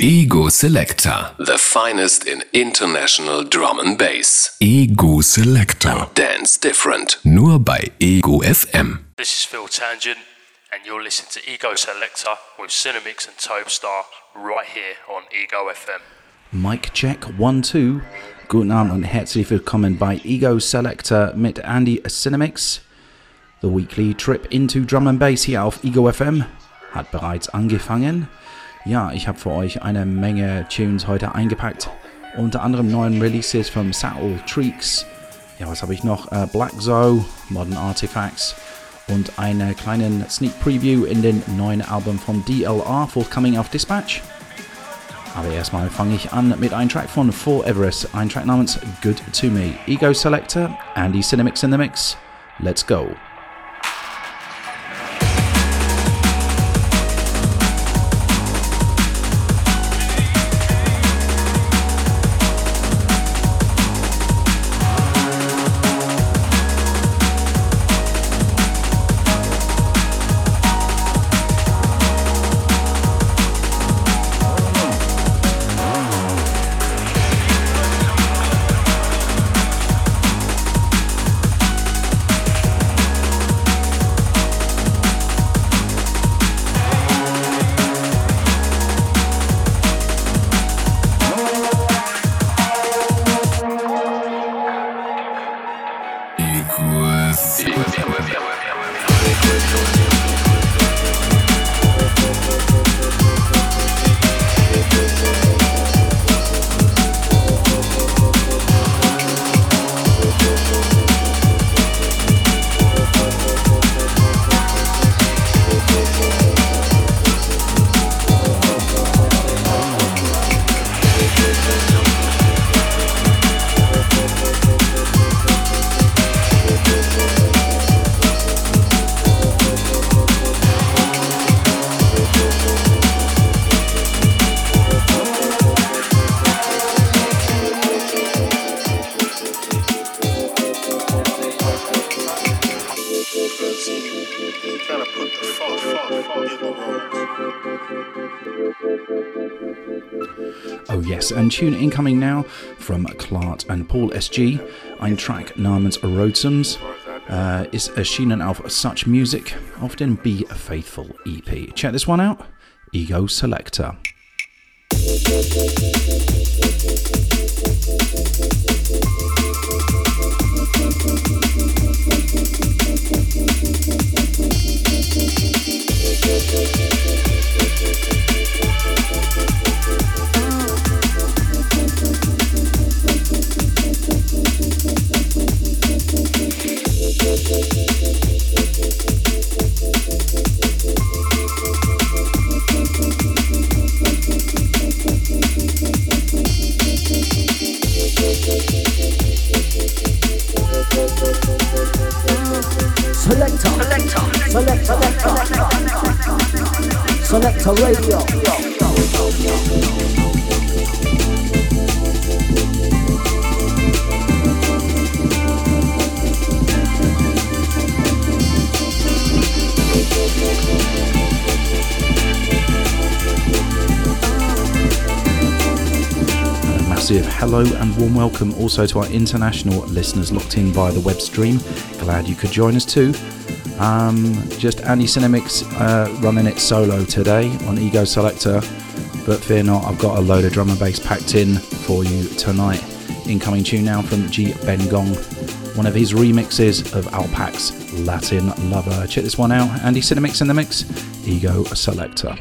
Ego Selector. The finest in international drum and bass. Ego Selector. Dance different. Nur bei Ego FM. This is Phil Tangent, and you're listening to Ego Selector with Cinemix and Tobestar right here on Ego FM. Mic check 1 2. Guten Abend und herzlich willkommen bei Ego Selector mit Andy Cinemix. The weekly trip into drum and bass hier auf Ego FM hat bereits angefangen. Ja, ich habe für euch eine Menge Tunes heute eingepackt. Unter anderem neuen Releases von Saddle Treeks. Ja, was habe ich noch? Uh, Black Zoe, Modern Artifacts und eine kleinen Sneak Preview in den neuen Album von DLR, forthcoming auf Dispatch. Aber erstmal fange ich an mit einem Track von For Everest, ein Track namens Good to Me. Ego Selector, Andy Cinemix in the Mix. Let's go. Tune incoming now from Klart and Paul SG. Ein Track namens Roadsons uh, ist erschienen auf Such Music, often Be a Faithful EP. Check this one out Ego Selector. Radio. massive hello and warm welcome also to our international listeners locked in via the web stream. Glad you could join us too. Um, just Andy Cinemix uh, running it solo today on Ego Selector, but fear not, I've got a load of drum and bass packed in for you tonight. Incoming tune now from G Ben Gong, one of his remixes of Alpac's Latin Lover. Check this one out Andy Cinemix in the mix, Ego Selector.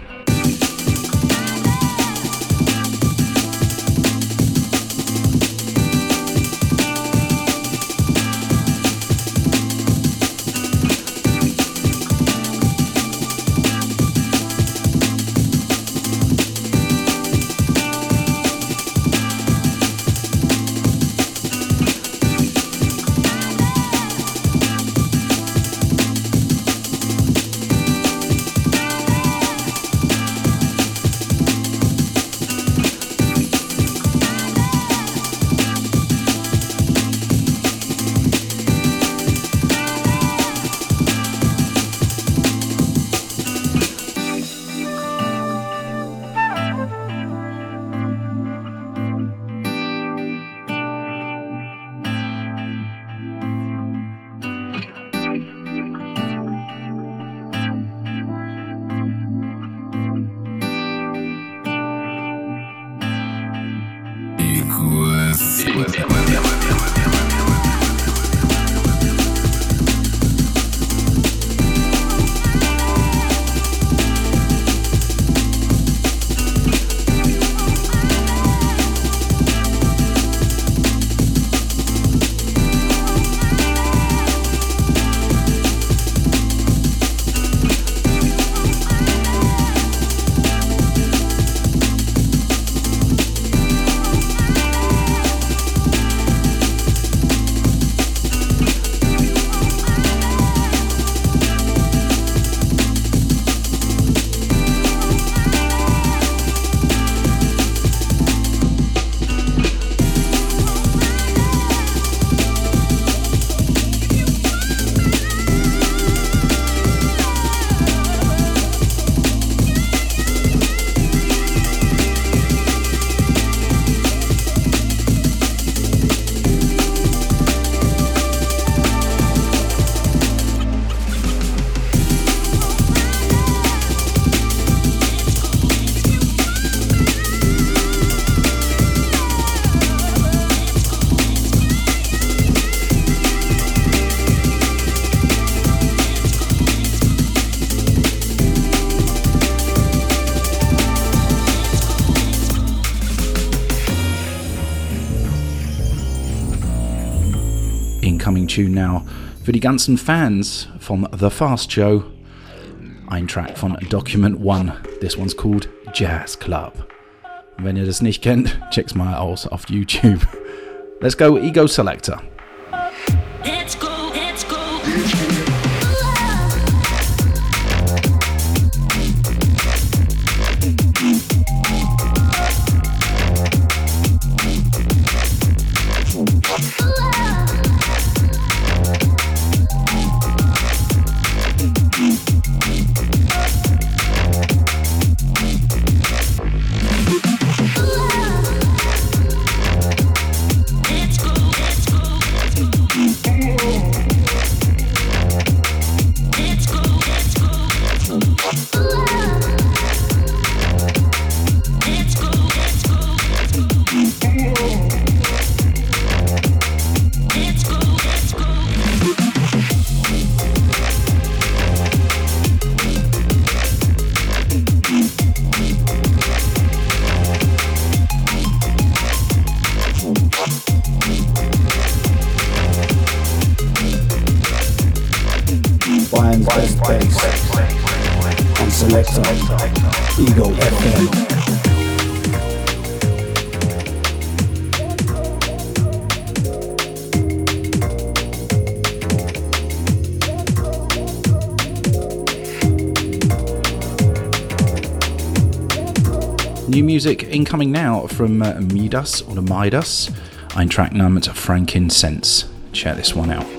Für die ganzen Fans vom The Fast Show. Ein Track von Document One. This one's called Jazz Club. wenn ihr das nicht kennt, check's mal aus auf YouTube. Let's go Ego Selector. Music incoming now from uh, Midas or Midas, ein Track namens Frankincense. Check this one out.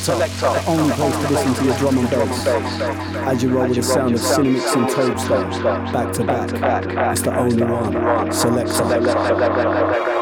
Selector, the only place to listen to your drum and bass. As you roll with the sound of Cinemix and Tobestar, back to back. It's the only one. Selector.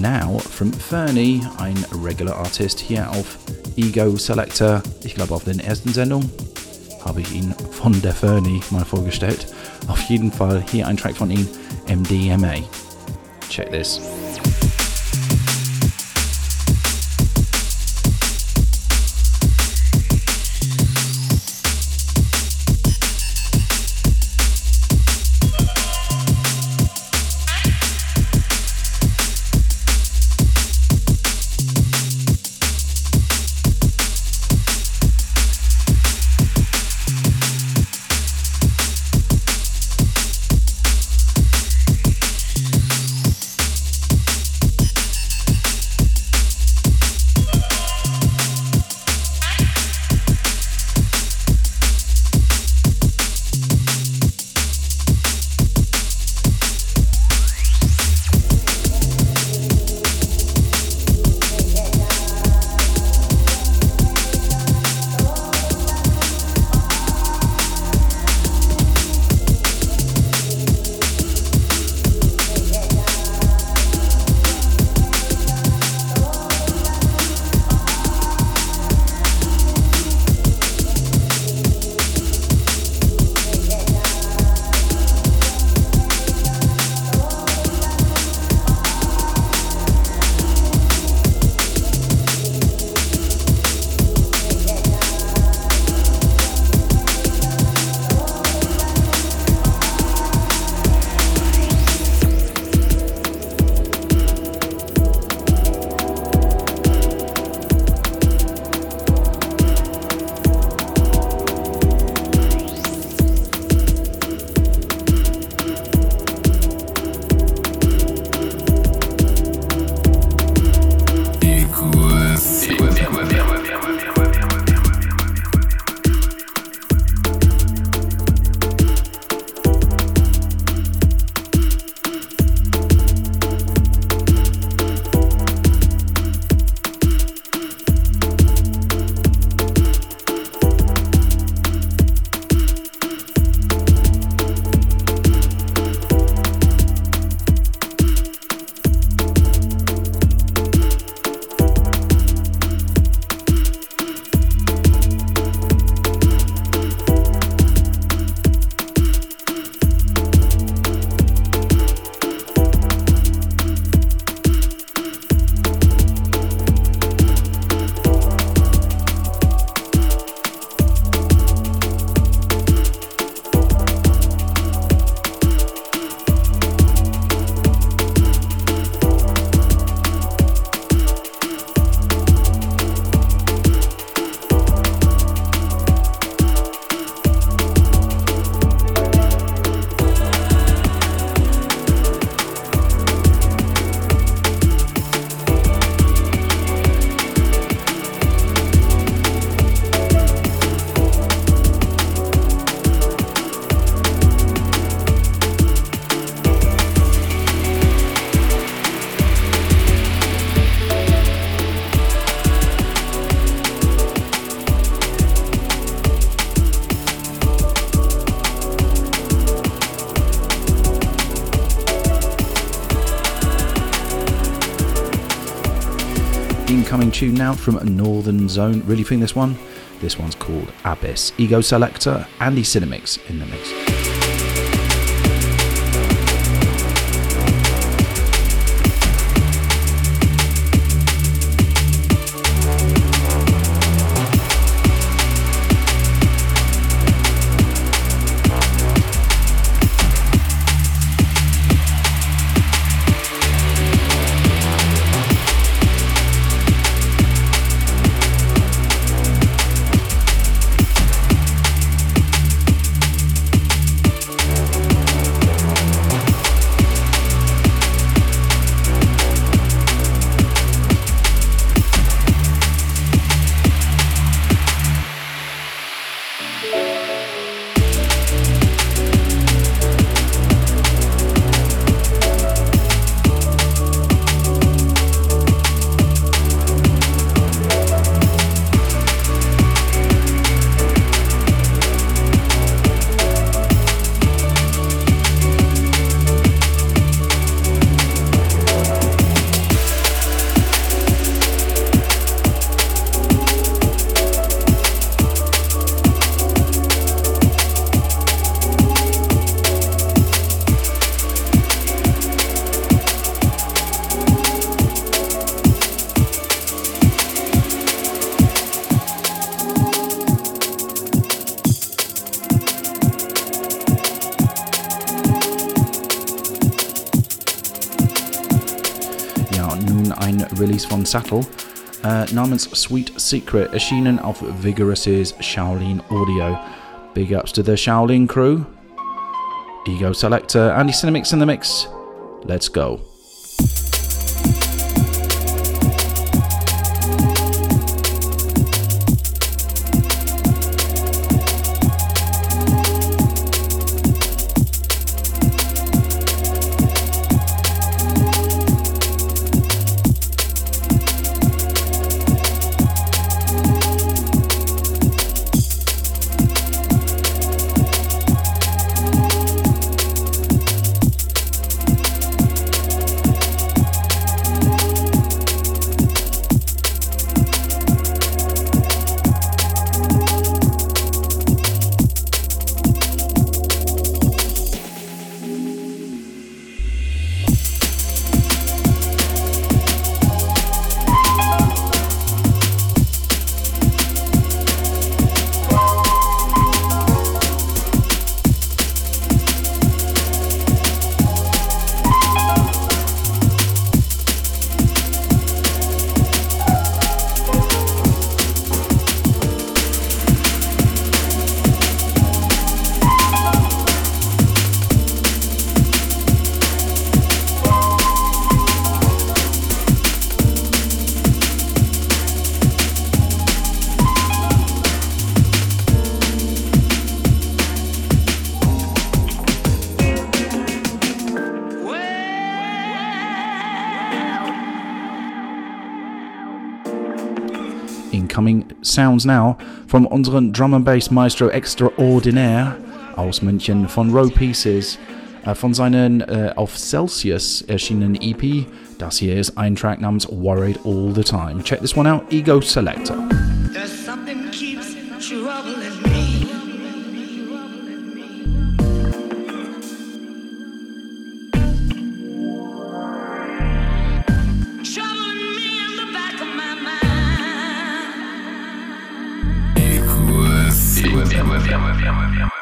Now from Fernie, ein regular Artist hier auf Ego Selector. Ich glaube, auf den ersten Sendung habe ich ihn von der Fernie mal vorgestellt. Auf jeden Fall hier ein Track von ihm, MDMA. Check this. Incoming tune now from a Northern Zone. Really feeling this one? This one's called Abyss. Ego Selector, Andy Cinemix in the mix. Sattel, äh, uh, namens Sweet Secret erschienen auf Vigorous's Shaolin Audio. Big ups to the Shaolin crew. Ego Selector, Andy Cinemix in the mix. Let's go. Sounds now from unseren Drum and Bass Maestro Extraordinaire aus München von Row Pieces. Eh, äh, von seinen äh, eh, auf Celsius erschienenen EP. Das hier ist ein Track namens Worried All the Time. Check this one out, Ego Selector. FM.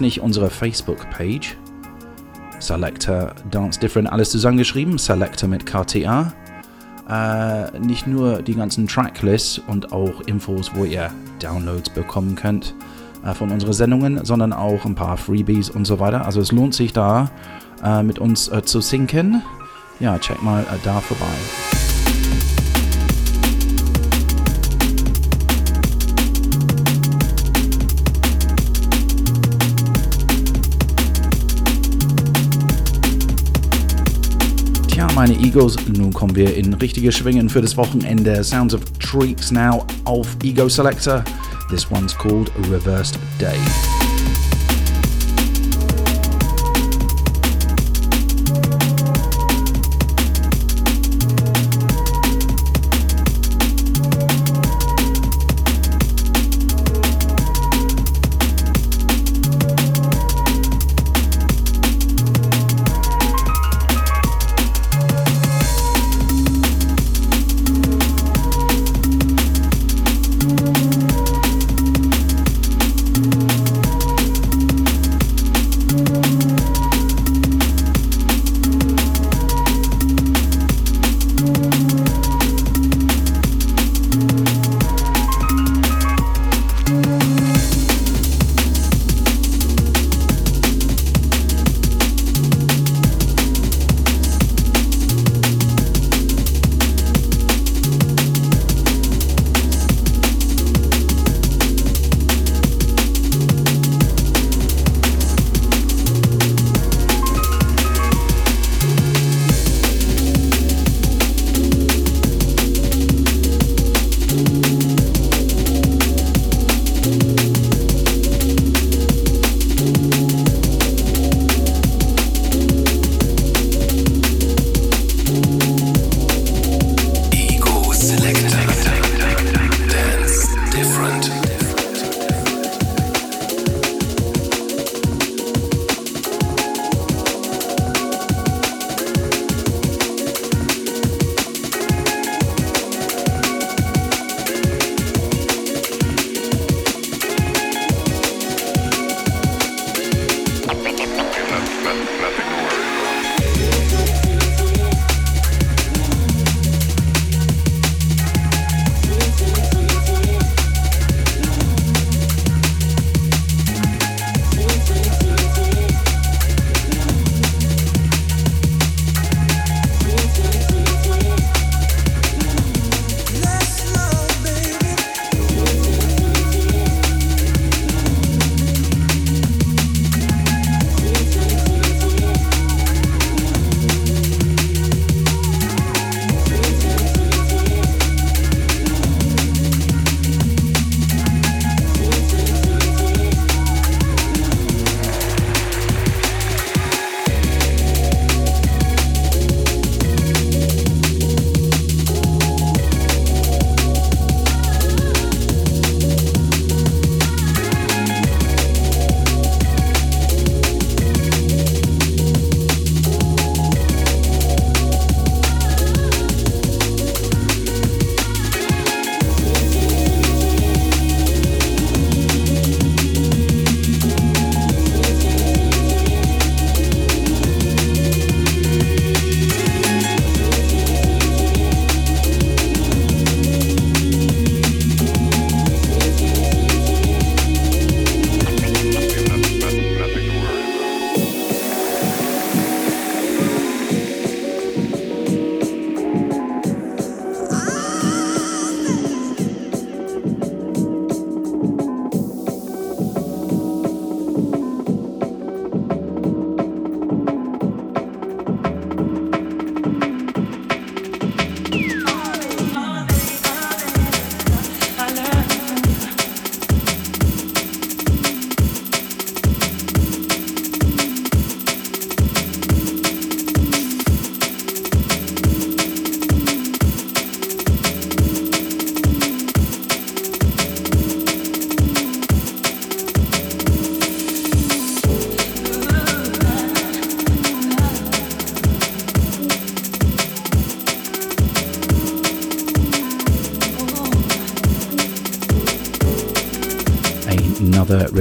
Nicht unsere Facebook-Page. Selector Dance Different, alles zusammengeschrieben. Selector mit KTA. Äh, nicht nur die ganzen Tracklists und auch Infos, wo ihr Downloads bekommen könnt äh, von unseren Sendungen, sondern auch ein paar Freebies und so weiter. Also es lohnt sich da, äh, mit uns äh, zu sinken. Ja, check mal äh, da vorbei. Meine Egos, nun kommen wir in richtige Schwingen für das Wochenende. Sounds of Treats now auf Ego Selector. This one's called Reversed Day.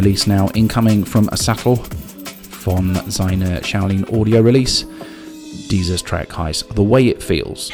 Release now incoming from Asafel von seine Shaolin Audio release. Dieses track Heist, The Way It Feels.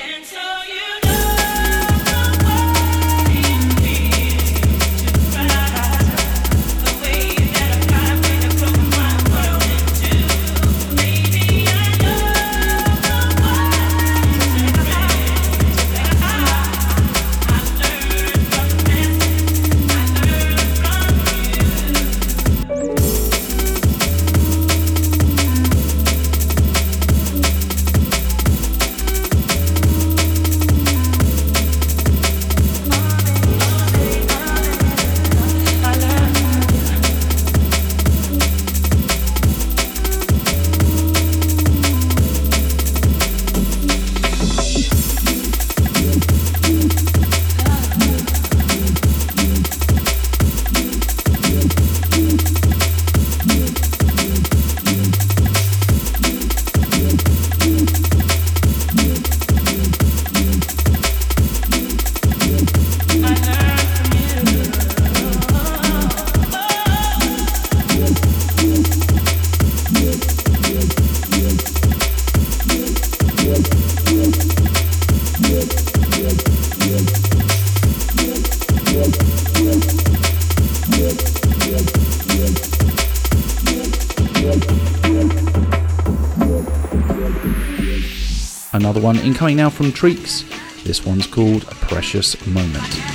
One now from Treeks. This one's called A Precious Moment.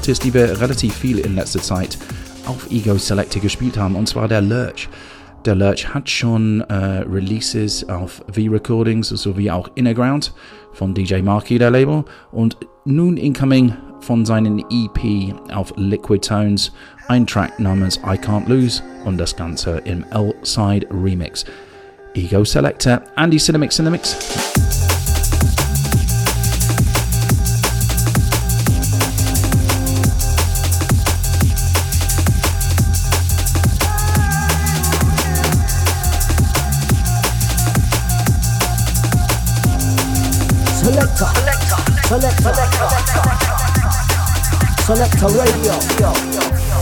Artist, die wir relativ viel in letzter Zeit auf Ego Selector gespielt haben, und zwar der Lurch. Der Lurch hat schon äh, Releases auf V-Recordings sowie auch Innerground von DJ Marky, der Label, und nun incoming von seinen EP auf Liquid Tones, ein Track namens I Can't Lose und das Ganze im L-Side Remix. Ego Selector, Andy Cinemix in the Mix. Selector. Selector selector, selector Radio.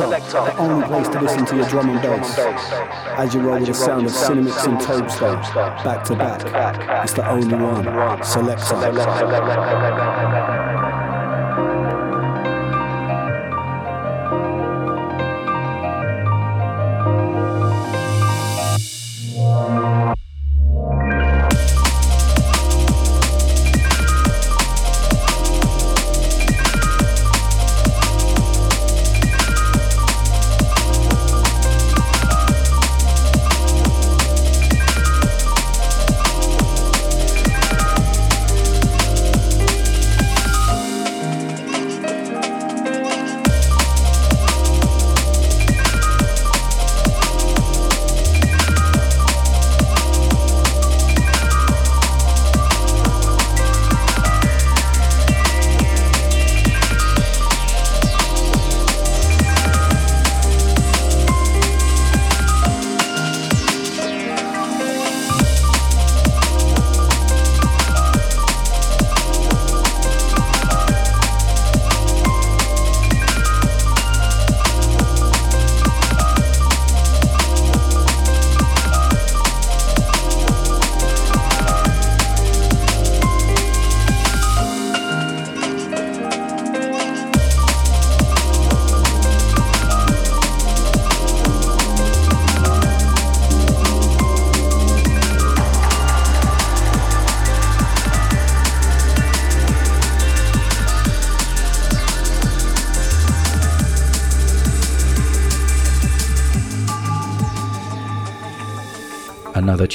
Selector, the only place to listen to your drum and bass. As you roll with the sound of Cinemix and Tobestar, back to back. It's the only one. Selector.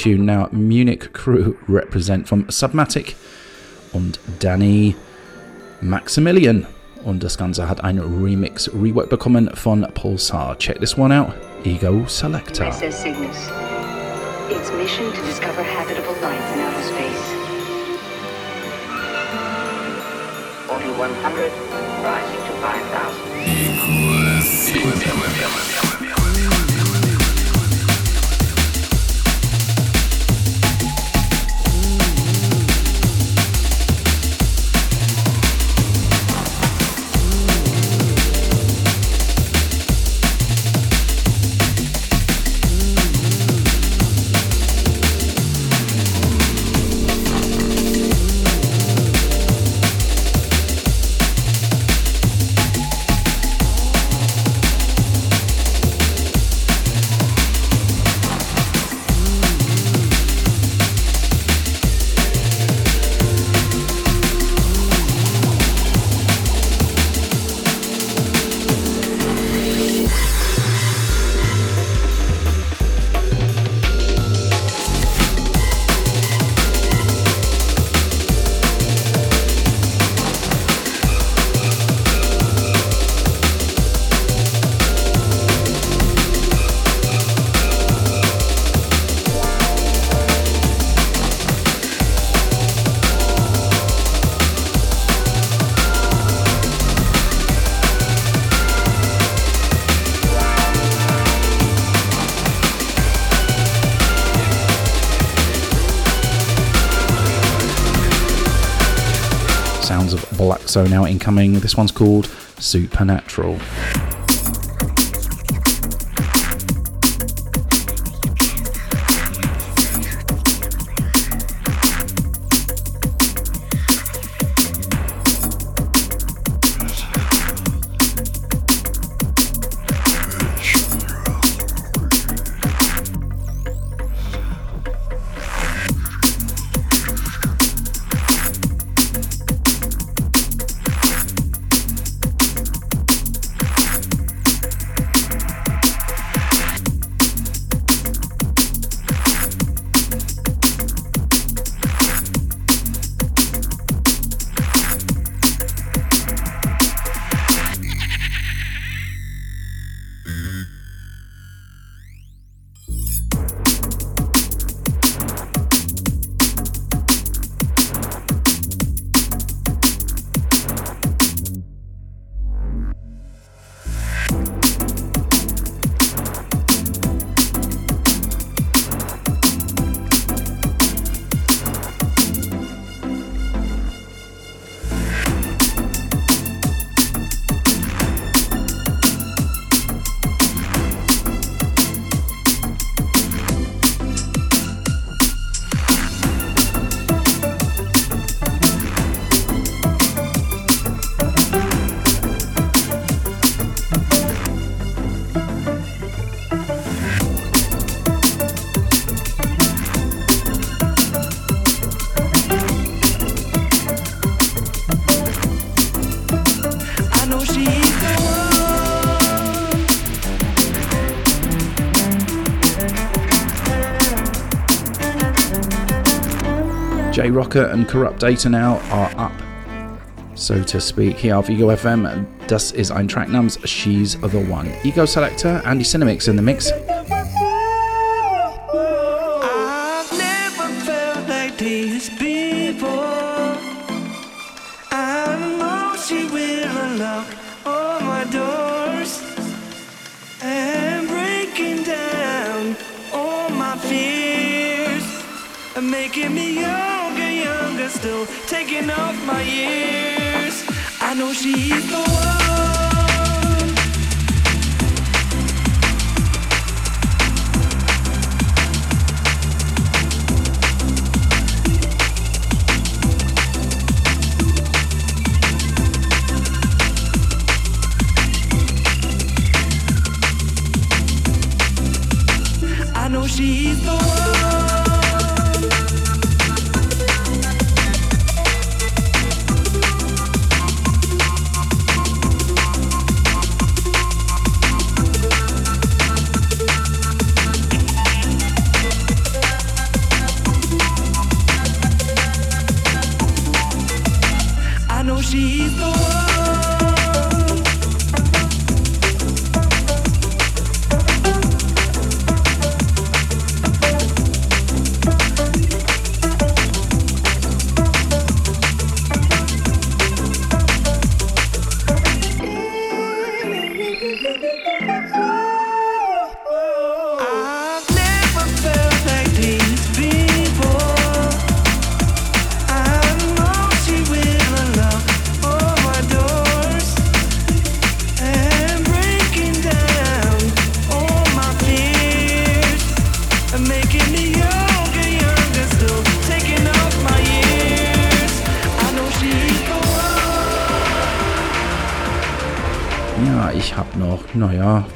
Tune now. Munich Crew represent from Submatic und Danny Maximilian. Und das Ganze hat ein Remix Rework bekommen von Pulsar. Check this one out. Ego Selector. SS Cygnus. Its mission to discover habitable life in outer space. 4100, rising to 5000. Sounds Zone now incoming. This one's called Supernatural. Rocker and Corrupt Data now are up, so to speak. here auf Ego FM, das ist ein Track namens She's the One. Ego Selector, Andy Cinemix in the mix. Naja,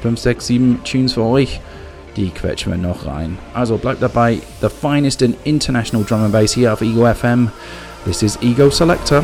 5, 6, 7 Tunes für euch. Die quetschen wir noch rein. Also bleibt dabei. The finest in international drum and bass here auf Ego FM. This is Ego Selector.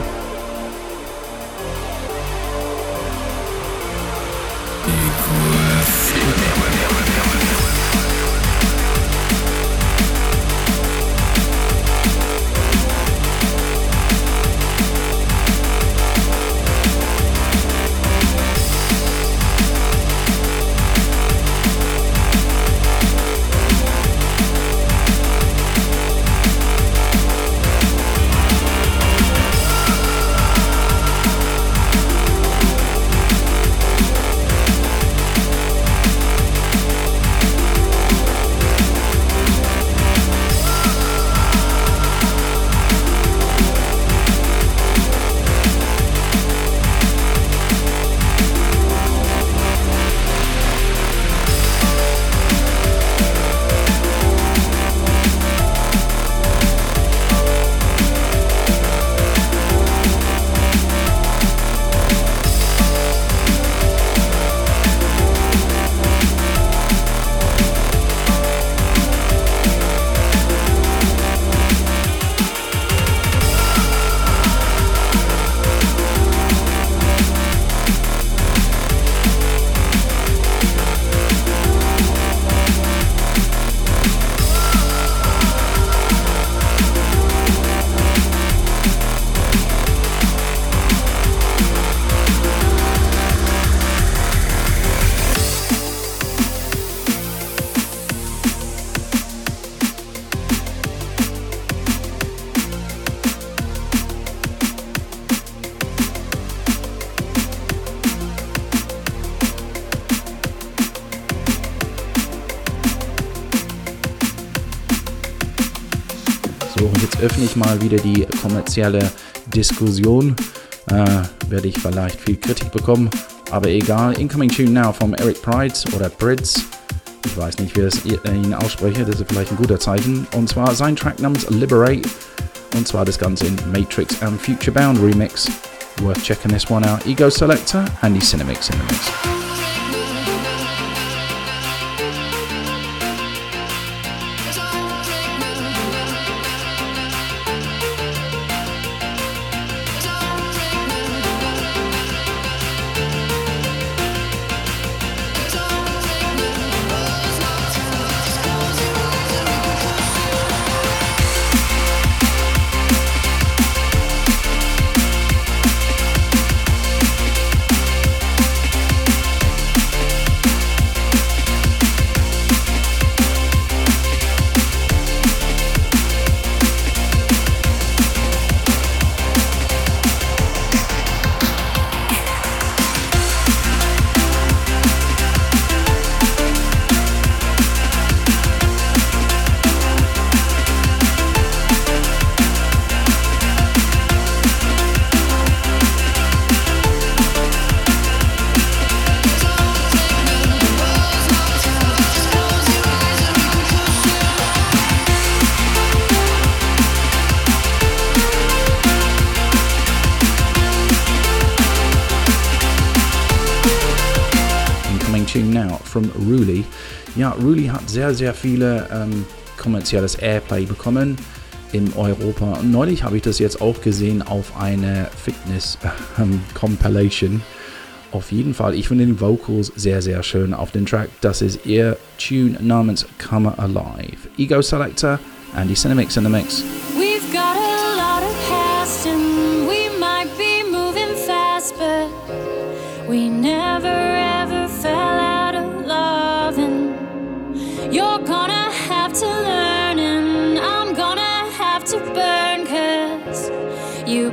Öffne ich mal wieder die kommerzielle Diskussion. Äh, werde ich vielleicht viel Kritik bekommen, aber egal. Incoming Tune Now vom Eric Pride oder Brids. Ich weiß nicht, wie ich ihn ausspreche, das ist vielleicht ein guter Zeichen. Und zwar sein Track namens Liberate. Und zwar das Ganze in Matrix and Future Bound Remix. Worth checking this one out. Ego Selector, Andy Cinemix in the mix. From Ruli. Ja, Ruli hat sehr, sehr viele ähm, kommerzielles Airplay bekommen in Europa. Und neulich habe ich das jetzt auch gesehen auf eine Fitness-Compilation. Ähm, auf jeden Fall, ich finde die Vocals sehr, sehr schön auf dem Track. Das ist ihr Tune namens Come Alive. Ego Selector, Andy Cinemix in the Mix. We've got a lot of past and we might be moving fast, but we never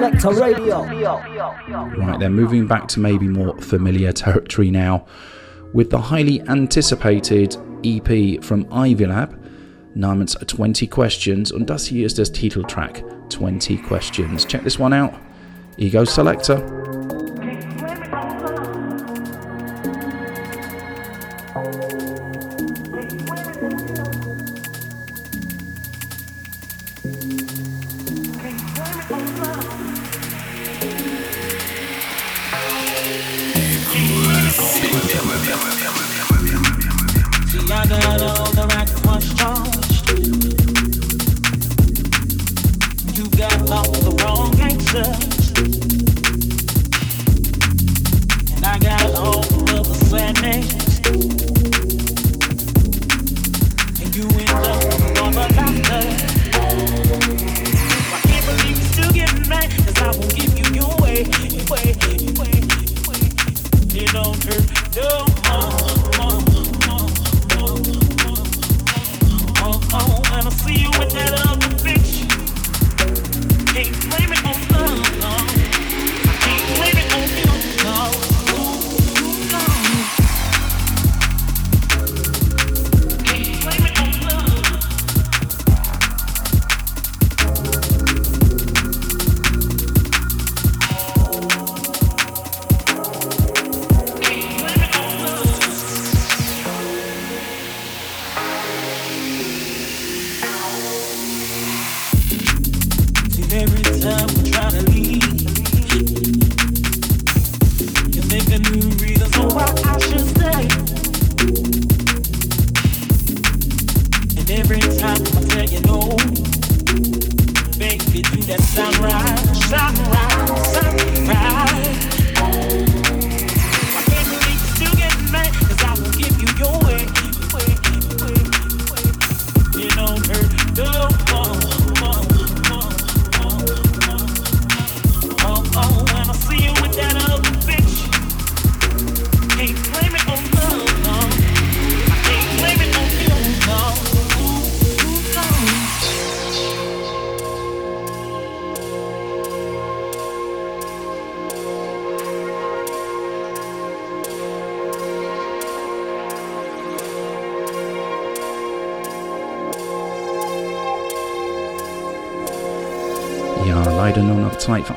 Selector Radio. Right, they're moving back to maybe more familiar territory now with the highly anticipated EP from Ivy Lab namens 20 Questions und das hier ist das Titeltrack 20 Questions. Check this one out. Ego Selector.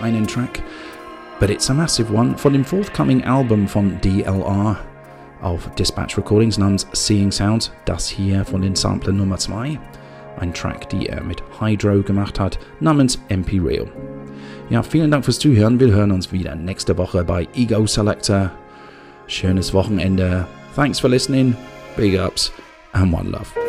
einen track, but it's a massive one von dem forthcoming Album von DLR auf Dispatch Recordings namens Seeing Sounds, das hier von den Sampler Nummer 2, ein Track, die er mit Hydro gemacht hat, namens MP Real. Ja, vielen Dank fürs Zuhören. Wir hören uns wieder nächste Woche bei Ego Selector. Schönes Wochenende. Thanks for listening. Big ups and one love.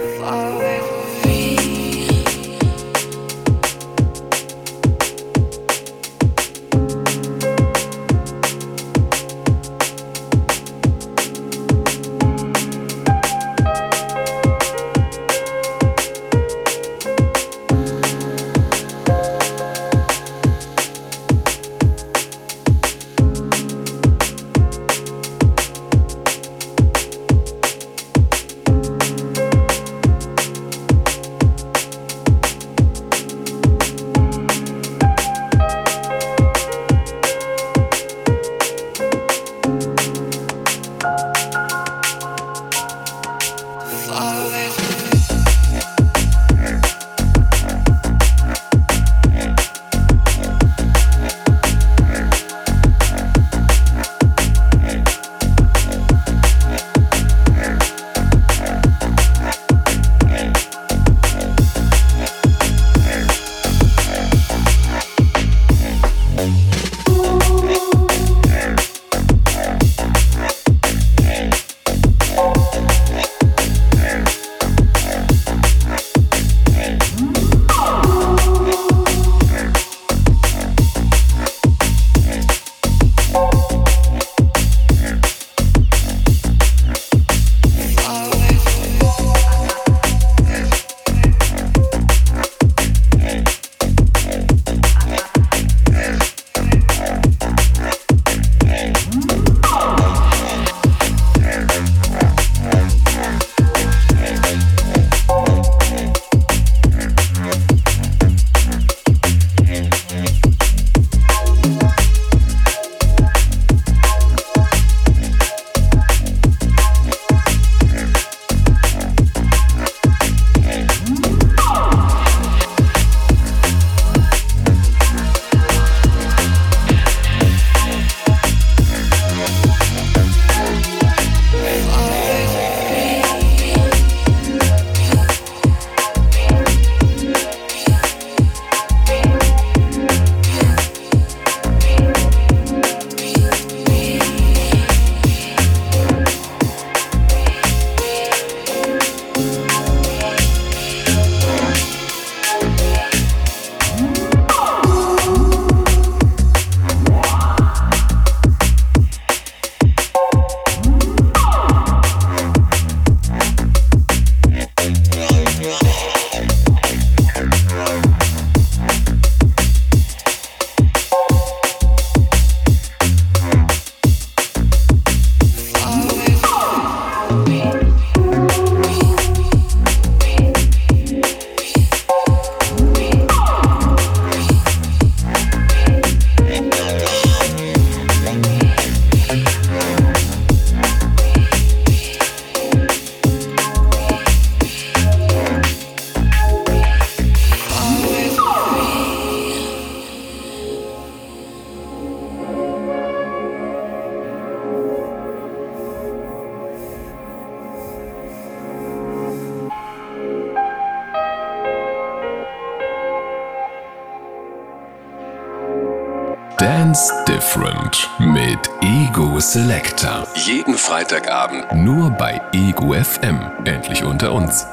Selector. Jeden Freitagabend. Nur bei Ego FM. Endlich unter uns.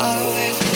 always